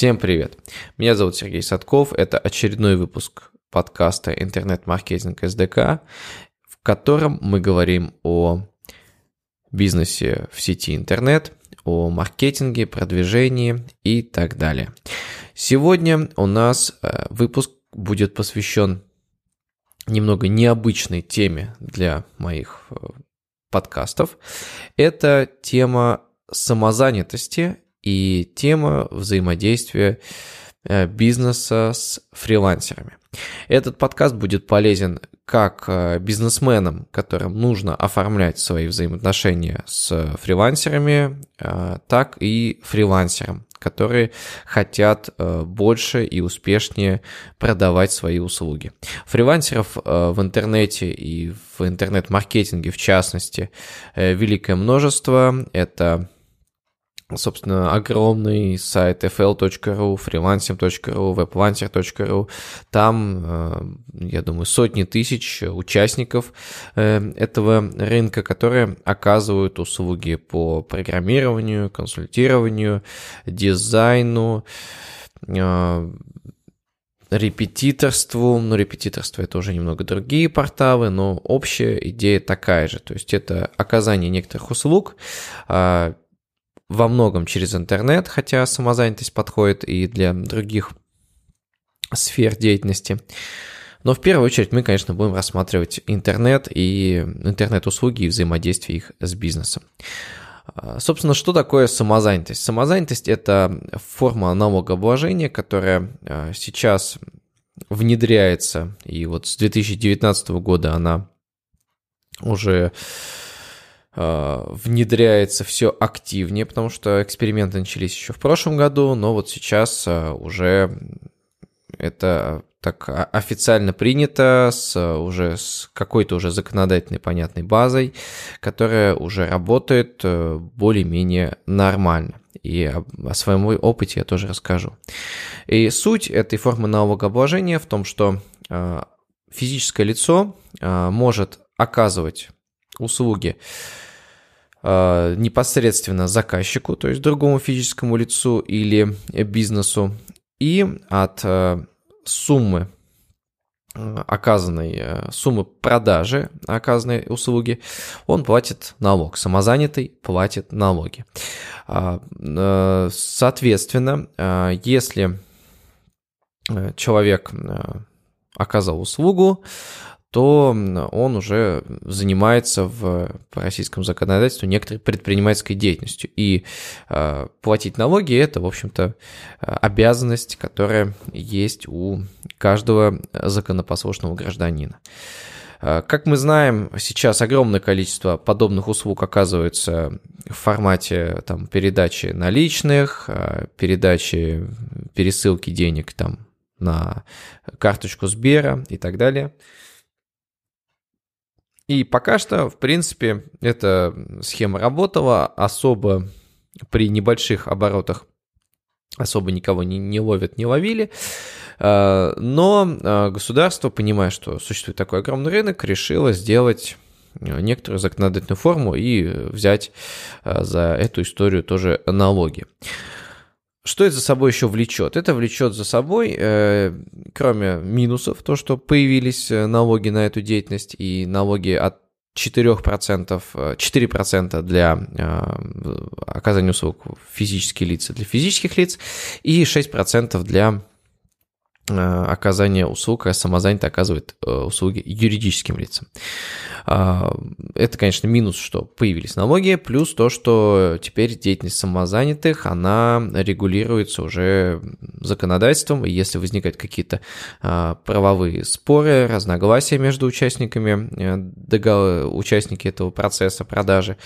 Всем привет! Меня зовут Сергей Садков. Это очередной выпуск подкаста «Интернет-маркетинг СДК», в котором мы говорим о бизнесе в сети интернет, о маркетинге, продвижении и так далее. Сегодня у нас э, выпуск будет посвящен немного необычной теме для моих э, подкастов. Это тема самозанятости и тема взаимодействия э, бизнеса с фрилансерами. Этот подкаст будет полезен как э, бизнесменам, которым нужно оформлять свои взаимоотношения с фрилансерами, э, так и фрилансерам, которые хотят больше и успешнее продавать свои услуги. Фрилансеров в интернете и в интернет-маркетинге, в частности, великое множество. Это собственно, огромный сайт fl.ru, freelancing.ru, weblancer.ru. Там, э, я думаю, сотни тысяч участников э, этого рынка, которые оказывают услуги по программированию, консультированию, дизайну, э, репетиторству, но репетиторство это уже немного другие порталы, но общая идея такая же, то есть это оказание некоторых услуг, а, во многом через интернет, хотя самозанятость подходит и для других сфер деятельности. Но в первую очередь мы, конечно, будем рассматривать интернет и интернет-услуги и взаимодействие их с бизнесом. А, собственно, что такое самозанятость? Самозанятость – это форма налогообложения, которая а, сейчас внедряется, и вот с 2019 года она уже внедряется все активнее, потому что эксперименты начались еще в прошлом году, но вот сейчас э, уже это так официально принято с уже с какой-то уже законодательной понятной базой, которая уже работает э, более-менее нормально. И о своем опыте я тоже расскажу. И суть этой формы налогообложения в том, что физическое лицо может оказывать услуги э, непосредственно заказчику, то есть другому физическому лицу или бизнесу, и от э, суммы э, оказанной э, суммы продажи оказанной услуги, он платит налог. Самозанятый платит налоги. А, э, соответственно, если человек оказал услугу, то он уже занимается в по российскому законодательству некоторой предпринимательской деятельностью. И э, платить налоги – это, в общем-то, обязанность, которая есть у каждого законопослушного гражданина. Как мы знаем, сейчас огромное количество подобных услуг оказывается в формате там, передачи наличных, передачи, пересылки денег там, на карточку Сбера и так далее – и пока что, в принципе, эта схема работала, особо при небольших оборотах особо никого не, не ловят, не ловили. А, но а, государство, понимая, что существует такой огромный рынок, решило сделать некоторую законодательную форму и взять а, за эту историю тоже налоги. Что это за собой еще влечет? Это влечет за собой, э, кроме минусов, то, что появились э, налоги на эту деятельность и налоги от 4%, 4% э, для э, оказания услуг физические лица для физических лиц и 6% для оказания услуг, а самозанятый оказывает э, услуги юридическим лицам. А, это, конечно, минус, что появились налоги, плюс то, что теперь деятельность самозанятых, она регулируется уже законодательством, и если возникают какие-то а, правовые споры, разногласия между участниками, э, участники этого процесса продажи,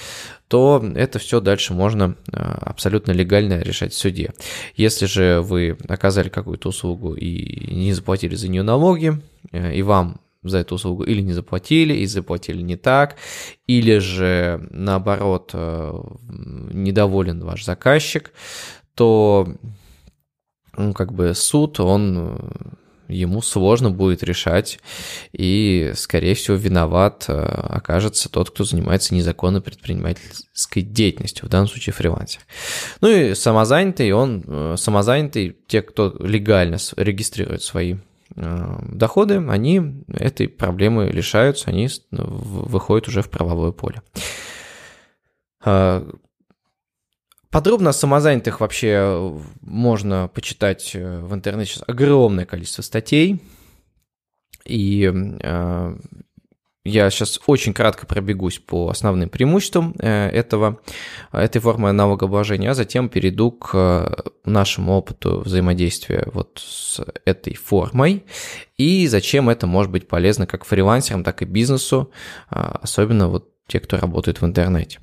то это все дальше можно а, абсолютно легально решать в суде. Если же вы оказали какую-то услугу и не заплатили за нее налоги, э, и вам за эту услугу или не заплатили, и заплатили не так, или же наоборот э, недоволен ваш заказчик, то ну, как бы суд, он ему сложно будет решать, и, скорее всего, виноват окажется тот, кто занимается незаконной предпринимательской деятельностью, в данном случае фрилансер. Ну и самозанятый, он, самозанятый, те, кто легально регистрирует свои доходы, они этой проблемы лишаются, они выходят уже в правовое поле. Подробно о самозанятых вообще э, можно почитать э, в интернете сейчас огромное количество статей. И э, я сейчас очень кратко пробегусь по основным преимуществам э, этого, этой формы налогообложения, а затем перейду к нашему опыту взаимодействия вот с этой формой и зачем это может быть полезно как фрилансерам, так и бизнесу, особенно вот те, кто работает в интернете.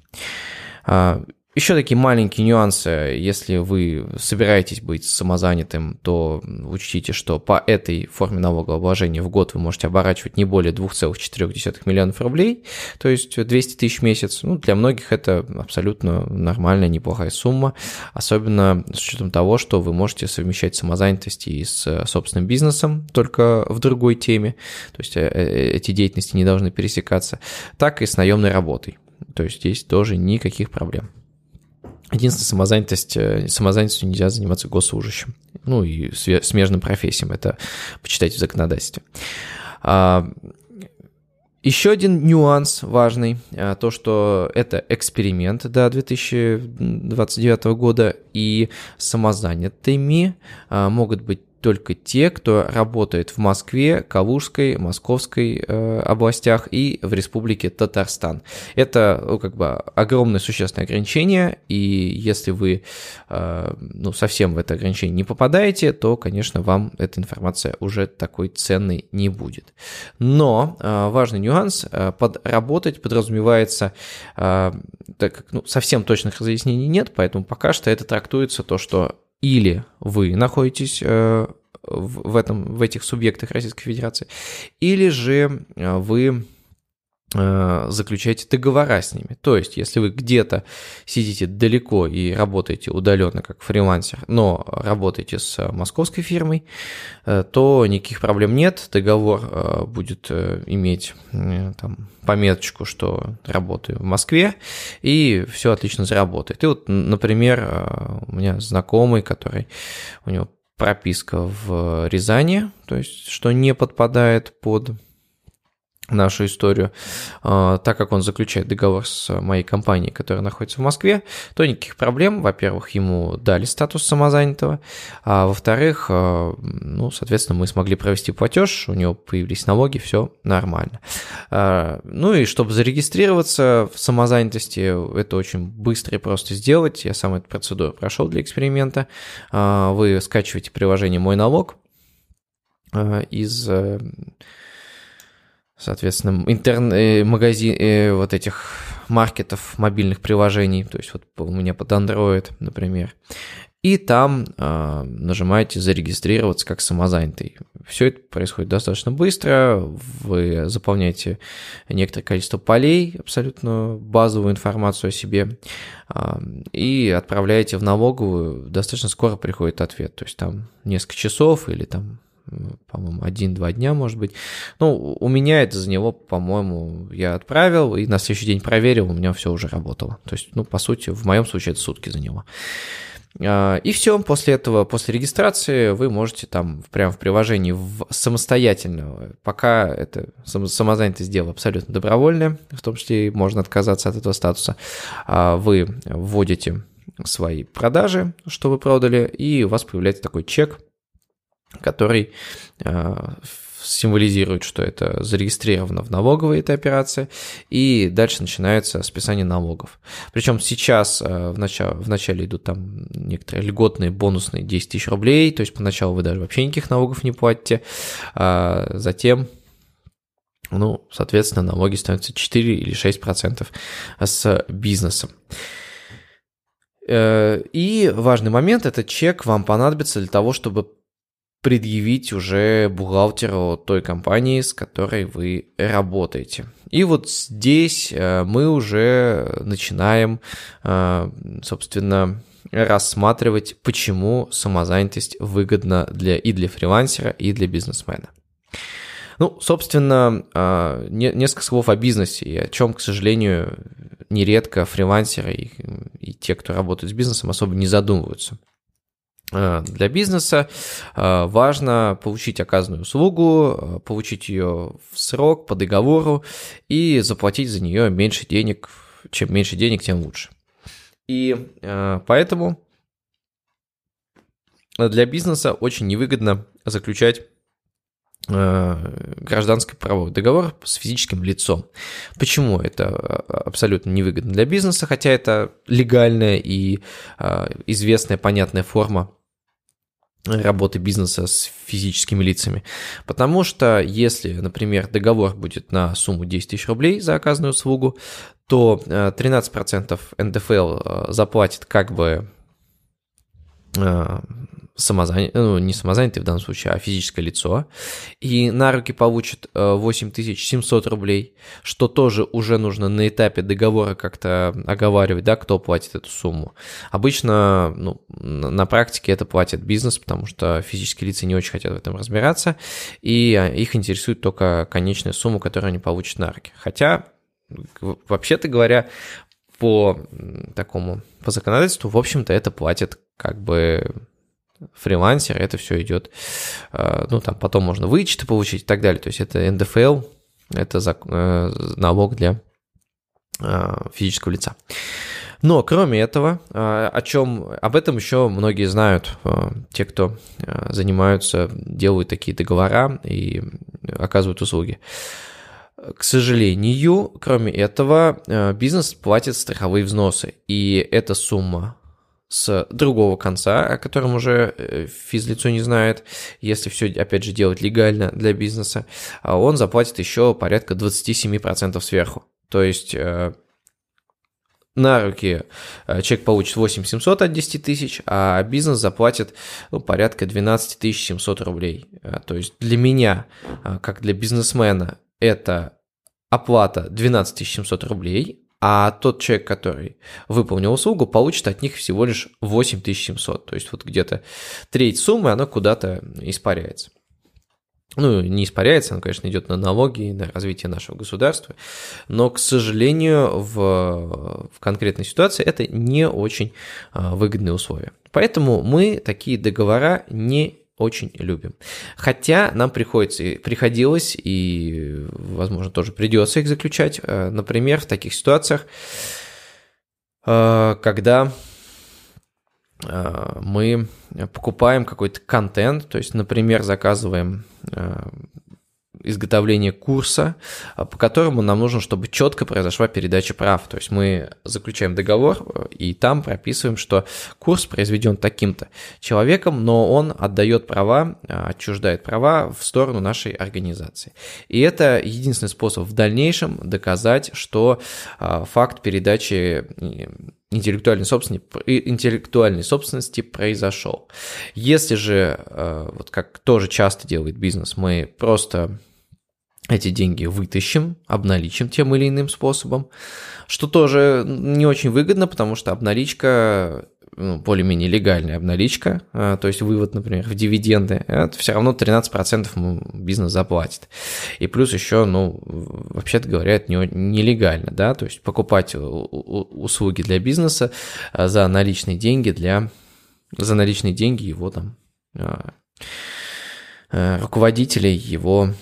Еще такие маленькие нюансы. Если вы собираетесь быть самозанятым, то учтите, что по этой форме налогообложения в год вы можете оборачивать не более 2,4 миллионов рублей, то есть 200 тысяч в месяц. Ну, для многих это абсолютно нормальная, неплохая сумма, особенно с учетом того, что вы можете совмещать самозанятость и с собственным бизнесом, только в другой теме, то есть э, э, эти деятельности не должны пересекаться, так и с наемной работой. То есть здесь тоже никаких проблем. Единственная самозанятость, э, самозанятостью нельзя заниматься госслужащим. Ну и смежным профессиям, это почитайте в законодательстве. А, еще один нюанс важный, а, то, что это эксперимент до 2029 года, и самозанятыми а, могут быть только те, кто работает в Москве, Калужской, Московской э, областях и в Республике Татарстан. Это ну, как бы огромное существенное ограничение, и если вы э, ну, совсем в это ограничение не попадаете, то, конечно, вам эта информация уже такой ценной не будет. Но э, важный нюанс, э, подработать подразумевается, э, так как ну, совсем точных разъяснений нет, поэтому пока что это трактуется то, что или вы находитесь э, в, этом, в этих субъектах Российской Федерации, или же э, вы заключаете договора с ними. То есть, если вы где-то сидите далеко и работаете удаленно как фрилансер, но работаете с московской фирмой, то никаких проблем нет. Договор будет иметь там, пометочку, что работаю в Москве, и все отлично заработает. И вот, например, у меня знакомый, который у него прописка в Рязани, то есть что не подпадает под нашу историю, а, так как он заключает договор с моей компанией, которая находится в Москве, то никаких проблем. Во-первых, ему дали статус самозанятого, а во-вторых, а, ну, соответственно, мы смогли провести платеж, у него появились налоги, все нормально. А, ну и чтобы зарегистрироваться в самозанятости, это очень быстро и просто сделать. Я сам эту процедуру прошел для эксперимента. Вы скачиваете приложение «Мой налог» из э, соответственно, интернет-магазин, э, э, вот этих маркетов мобильных приложений, то есть вот у меня под Android, например, и там э, нажимаете зарегистрироваться как самозанятый. Все это происходит достаточно быстро, вы заполняете некоторое количество полей, абсолютно базовую информацию о себе, э, и отправляете в налоговую, достаточно скоро приходит ответ, то есть там несколько часов или там по-моему, один-два дня, может быть. Ну, у меня это за него, по-моему, я отправил, и на следующий день проверил, у меня все уже работало. То есть, ну, по сути, в моем случае это сутки за него. А, и все, после этого, после регистрации вы можете там прямо в приложении в самостоятельно, пока это самозанятость дело абсолютно добровольное, в том числе можно отказаться от этого статуса, а, вы вводите свои продажи, что вы продали, и у вас появляется такой чек – который э, символизирует, что это зарегистрировано в налоговой эта операция, и дальше начинается списание налогов. Причем сейчас э, в начале, в начале идут там некоторые льготные бонусные 10 тысяч рублей, то есть поначалу вы даже вообще никаких налогов не платите, а затем ну, соответственно, налоги становятся 4 или 6 процентов с бизнесом. Э, и важный момент, этот чек вам понадобится для того, чтобы предъявить уже бухгалтеру той компании, с которой вы работаете. И вот здесь э, мы уже начинаем, э, собственно, рассматривать, почему самозанятость выгодна для, и для фрилансера, и для бизнесмена. Ну, собственно, а, несколько слов о бизнесе, и о чем, к сожалению, нередко фрилансеры и, и те, кто работает с бизнесом, особо не задумываются. А, для бизнеса а, важно получить оказанную услугу, получить ее в срок, по договору и заплатить за нее меньше денег. Чем меньше денег, тем лучше. И поэтому для бизнеса очень невыгодно заключать Э, гражданский правовой договор с физическим лицом. Почему это э, абсолютно невыгодно для бизнеса, хотя это легальная и э, известная, понятная форма работы бизнеса с физическими лицами. Потому что если, например, договор будет на сумму 10 тысяч рублей за оказанную услугу, то 13% НДФЛ заплатит как бы самозанятый, ну, не самозанятый в данном случае, а физическое лицо, и на руки получит 8700 э, рублей, что тоже уже нужно на этапе договора как-то оговаривать, да, кто платит эту сумму. Обычно, ну, на практике это платит бизнес, потому что физические лица не очень хотят в этом разбираться, и а, их интересует только конечная сумма, которую они получат на руки. Хотя, вообще-то говоря, по такому, по законодательству, в общем-то, это платит как бы фрилансер, это все идет, э, ну, там потом можно вычеты получить и так далее. То есть это НДФЛ, это э, налог для э, физического лица. Но кроме этого, о чем об этом еще многие знают, те, кто занимаются, делают такие договора и оказывают услуги. К сожалению, кроме этого, бизнес платит страховые взносы, и эта сумма с другого конца, о котором уже э, физлицо не знает, если все, опять же, делать легально для бизнеса, а он заплатит еще порядка 27% сверху. То есть э, на руки э, человек получит 8700 от 10 тысяч, а бизнес заплатит ну, порядка 12 700 рублей. То есть для меня, как для бизнесмена, это оплата 12 700 рублей, а тот человек, который выполнил услугу, получит от них всего лишь 8700. То есть вот где-то треть суммы, она куда-то испаряется. Ну, не испаряется, она, конечно, идет на налоги на развитие нашего государства, но, к сожалению, в, в конкретной ситуации это не очень а, выгодные условия. Поэтому мы такие договора не очень любим. Хотя нам приходится, приходилось и, возможно, тоже придется их заключать. Э, например, в таких ситуациях, э, когда э, мы покупаем какой-то контент, то есть, например, заказываем изготовления курса, а, по которому нам нужно, чтобы четко произошла передача прав. То есть мы заключаем договор э, и там прописываем, что курс произведен таким-то человеком, но он отдает права, а, отчуждает права в сторону нашей организации. И это единственный способ в дальнейшем доказать, что а, факт передачи интеллектуальной собственности, интеллектуальной собственности произошел. Если же, э, вот как тоже часто делает бизнес, мы просто эти деньги вытащим, обналичим тем или иным способом, что тоже не очень выгодно, потому что обналичка ну, более-менее легальная обналичка, а, то есть вывод, например, в дивиденды, это все равно 13% бизнес заплатит. И плюс еще, ну, вообще-то говоря, это нелегально, да, то есть покупать услуги для бизнеса а, за наличные деньги для, за наличные деньги его там а, руководителей, его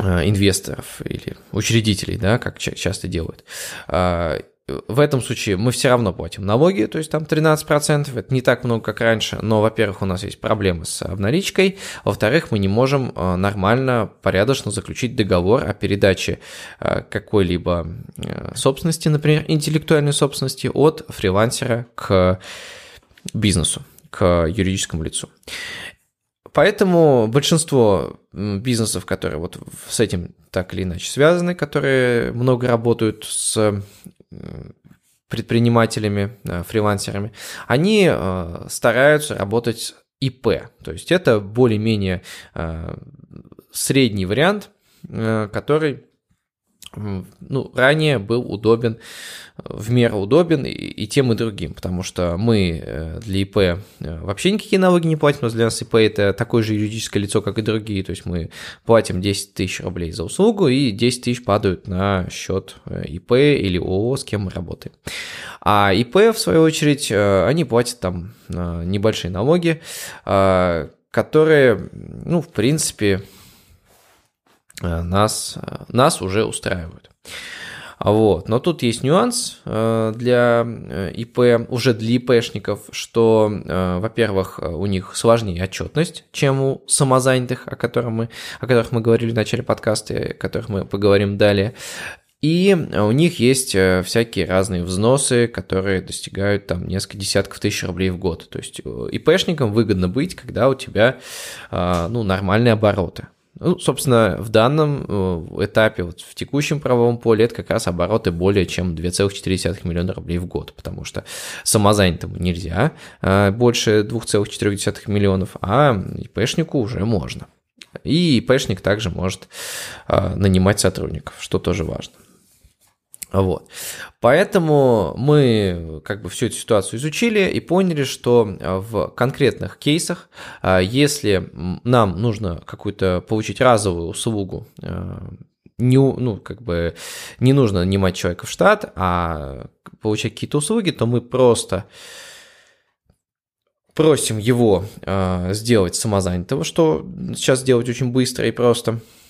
инвесторов или учредителей, да, как часто делают. А, в этом случае мы все равно платим налоги, то есть там 13%, это не так много, как раньше, но, во-первых, у нас есть проблемы с обналичкой, во-вторых, мы не можем э, нормально, порядочно заключить договор о передаче э, какой-либо собственности, например, интеллектуальной собственности от фрилансера к бизнесу, к юридическому лицу. Поэтому большинство бизнесов, которые вот с этим так или иначе связаны, которые много работают с предпринимателями, э, фрилансерами, они э, стараются работать ИП. То есть это более-менее э, средний вариант, который ну, ранее был удобен, в меру удобен и, тем, и другим, потому что мы э, для ИП э, вообще никакие налоги не платим, но для нас ИП это такое же юридическое лицо, как и другие, то есть мы платим 10 тысяч рублей за услугу, и 10 тысяч падают на счет э, ИП или ООО, с кем мы работаем. А ИП, в свою очередь, они платят там небольшие налоги, которые, ну, в принципе, Э, нас, э, нас уже устраивают. Вот. Но тут есть нюанс э, для ИП, уже для ИПшников, что, во-первых, у них сложнее отчетность, чем у самозанятых, о, котором мы, о которых мы говорили в начале подкаста, о которых мы поговорим далее. И у них есть всякие разные взносы, которые достигают там несколько десятков тысяч рублей в год. То есть ИПшникам выгодно быть, когда у тебя ну, нормальные обороты. Ну, собственно, в данном э, этапе, вот в текущем правовом поле, это как раз обороты более чем 2,4 миллиона рублей в год, потому что самозанятому нельзя э, больше 2,4 миллионов, а ИПшнику уже можно. И ИПшник также может э, нанимать сотрудников, что тоже важно. Вот. Поэтому мы как бы всю эту ситуацию изучили и поняли, что а, в конкретных кейсах, а, если нам нужно какую-то получить разовую услугу, а, не, ну, как бы не нужно нанимать человека в штат, а получать какие-то услуги, то мы просто просим его сделать самозанятого, что сейчас делать очень быстро и просто – Э,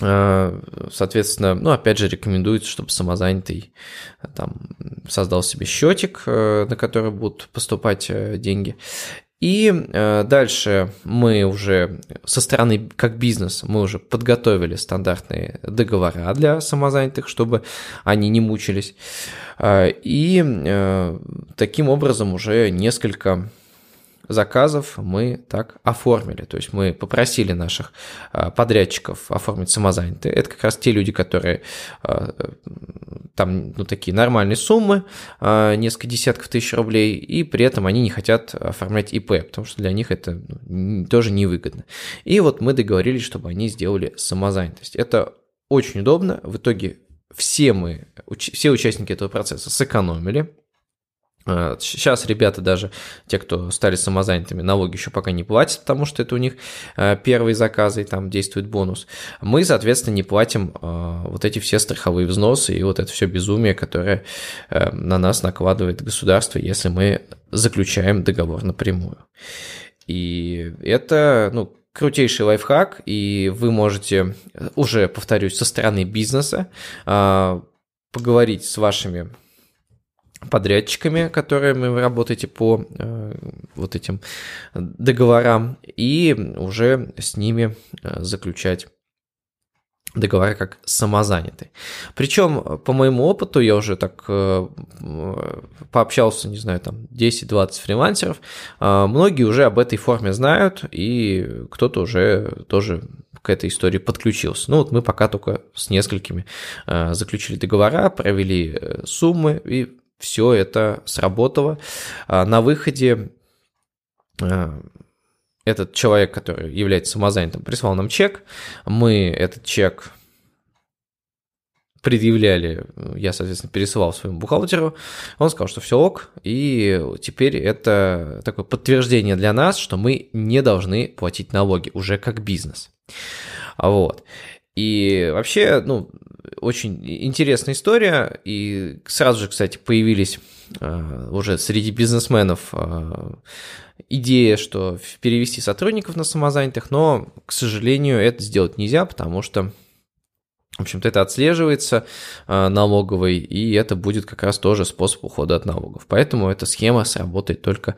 соответственно, ну, опять же, рекомендуется, чтобы самозанятый э, там создал себе счетик, э, на который будут поступать деньги. И дальше мы уже со стороны как бизнес мы уже подготовили стандартные договора для самозанятых, чтобы они не мучились. И таким образом уже несколько заказов мы так оформили. То есть мы попросили наших а, подрядчиков оформить самозанятые. Это как раз те люди, которые а, там ну, такие нормальные суммы, а, несколько десятков тысяч рублей, и при этом они не хотят оформлять ИП, потому что для них это ну, тоже невыгодно. И вот мы договорились, чтобы они сделали самозанятость. Это очень удобно. В итоге все мы, все участники этого процесса сэкономили, Сейчас ребята даже, те, кто стали самозанятыми, налоги еще пока не платят, потому что это у них э, первые заказы, и там действует бонус. Мы, соответственно, не платим э, вот эти все страховые взносы и вот это все безумие, которое э, на нас накладывает государство, если мы заключаем договор напрямую. И это, ну, крутейший лайфхак, и вы можете уже, повторюсь, со стороны бизнеса поговорить с вашими подрядчиками, которыми работаете по э, вот этим договорам, и уже с ними э, заключать договора как самозанятый. Причем, по моему опыту, я уже так э, пообщался, не знаю, там 10-20 фрилансеров, э, многие уже об этой форме знают, и кто-то уже тоже к этой истории подключился. Ну вот мы пока только с несколькими э, заключили договора, провели э, суммы, и все это сработало. А, на выходе а, этот человек, который является самозанятым, прислал нам чек. Мы этот чек предъявляли, я, соответственно, пересылал своему бухгалтеру, он сказал, что все ок, и теперь это такое подтверждение для нас, что мы не должны платить налоги уже как бизнес. Вот. И вообще, ну, очень интересная история, и сразу же, кстати, появились э, уже среди бизнесменов э, идея, что перевести сотрудников на самозанятых, но, к сожалению, это сделать нельзя, потому что в общем-то, это отслеживается э, налоговой, и это будет как раз тоже способ ухода от налогов. Поэтому эта схема сработает только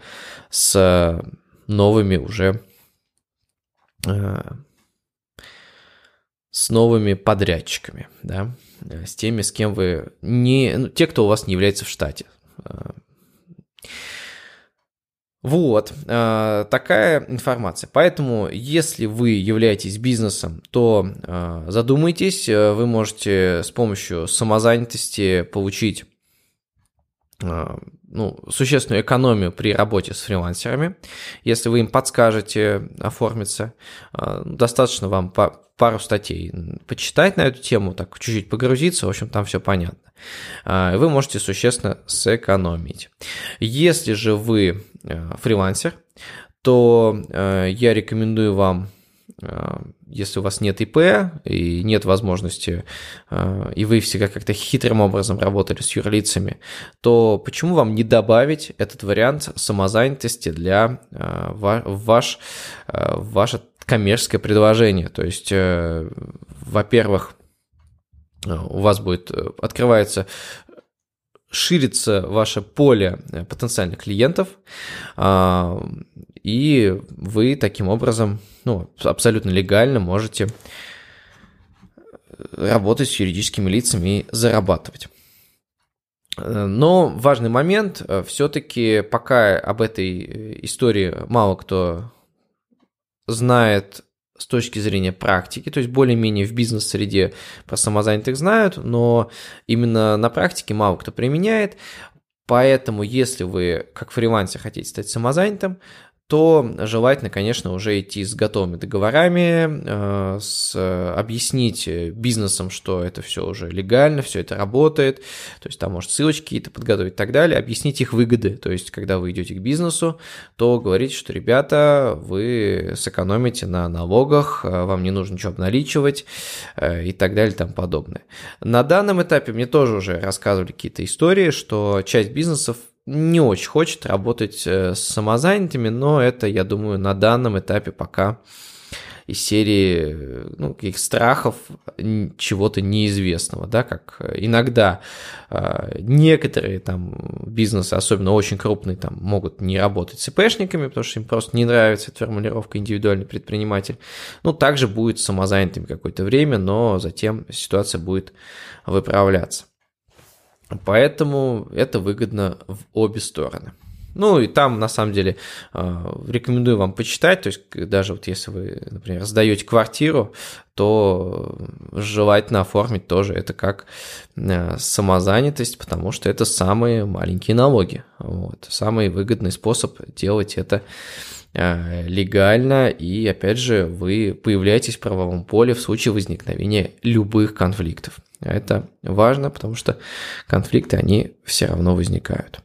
с новыми уже с новыми подрядчиками, да, э, с теми, с кем вы не... Ну, те, кто у вас не является в штате. Э, вот, э, такая информация. Поэтому, если вы являетесь бизнесом, то задумайтесь, вы можете с помощью самозанятости получить ну, существенную экономию при работе с фрилансерами. Если вы им подскажете оформиться, э, достаточно вам пару статей почитать на эту тему, так чуть-чуть погрузиться, в общем, там все понятно. Э, вы можете существенно сэкономить. Если же вы фрилансер, то я рекомендую вам если у вас нет ИП и нет возможности, э, и вы всегда как-то хитрым образом работали с юрлицами, то почему вам не добавить этот вариант самозанятости для э, ваш, э, ваше коммерческое предложение? То есть, во-первых, у вас будет открывается ширится ваше поле потенциальных клиентов, и вы таким образом, ну, абсолютно легально можете работать с юридическими лицами и зарабатывать. Но важный момент, все-таки пока об этой истории мало кто знает с точки зрения практики, то есть более-менее в бизнес-среде про самозанятых знают, но именно на практике мало кто применяет. Поэтому, если вы как фрилансер хотите стать самозанятым, то желательно, конечно, уже идти с готовыми договорами, э, с, объяснить бизнесом, что это все уже легально, все это работает, то есть там, может, ссылочки какие-то подготовить и так далее, объяснить их выгоды, то есть когда вы идете к бизнесу, то говорите, что, ребята, вы сэкономите на налогах, э, вам не нужно ничего обналичивать э, и так далее и тому подобное. На данном этапе мне тоже уже рассказывали какие-то истории, что часть бизнесов не очень хочет работать э, с самозанятыми, но это, я думаю, на данном этапе пока из серии ну, каких страхов чего-то неизвестного, да, как иногда э, некоторые там бизнесы, особенно очень крупные, там могут не работать с ИПшниками, потому что им просто не нравится эта формулировка индивидуальный предприниматель. Ну, также будет самозанятым какое-то время, но затем ситуация будет выправляться. Поэтому это выгодно в обе стороны. Ну и там, на самом деле, э, рекомендую вам почитать, то есть даже вот если вы, например, сдаете квартиру, то желательно оформить тоже это как э, самозанятость, потому что это самые маленькие налоги. Вот. Самый выгодный способ делать это э, легально, и опять же вы появляетесь в правовом поле в случае возникновения любых конфликтов. Это важно, потому что конфликты, они все равно возникают.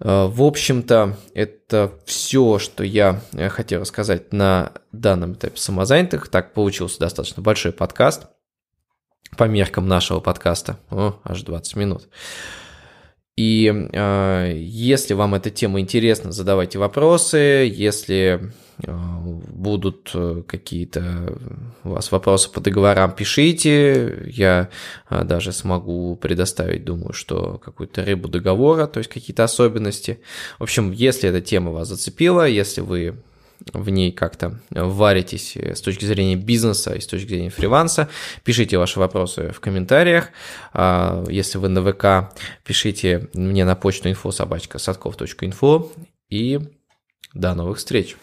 Э, в общем-то, это все, что я э, хотел рассказать на данном этапе самозанятых. Так получился достаточно большой подкаст по меркам нашего подкаста. О, аж 20 минут. И э, если вам эта тема интересна, задавайте вопросы. Если э, будут какие-то у вас вопросы по договорам, пишите. Я э, даже смогу предоставить, думаю, что какую-то рыбу договора, то есть какие-то особенности. В общем, если эта тема вас зацепила, если вы в ней как-то варитесь с точки зрения бизнеса и с точки зрения фриланса. Пишите ваши вопросы в комментариях. А, если вы на ВК, пишите мне на почту info собачка садков.инфо. И до новых встреч!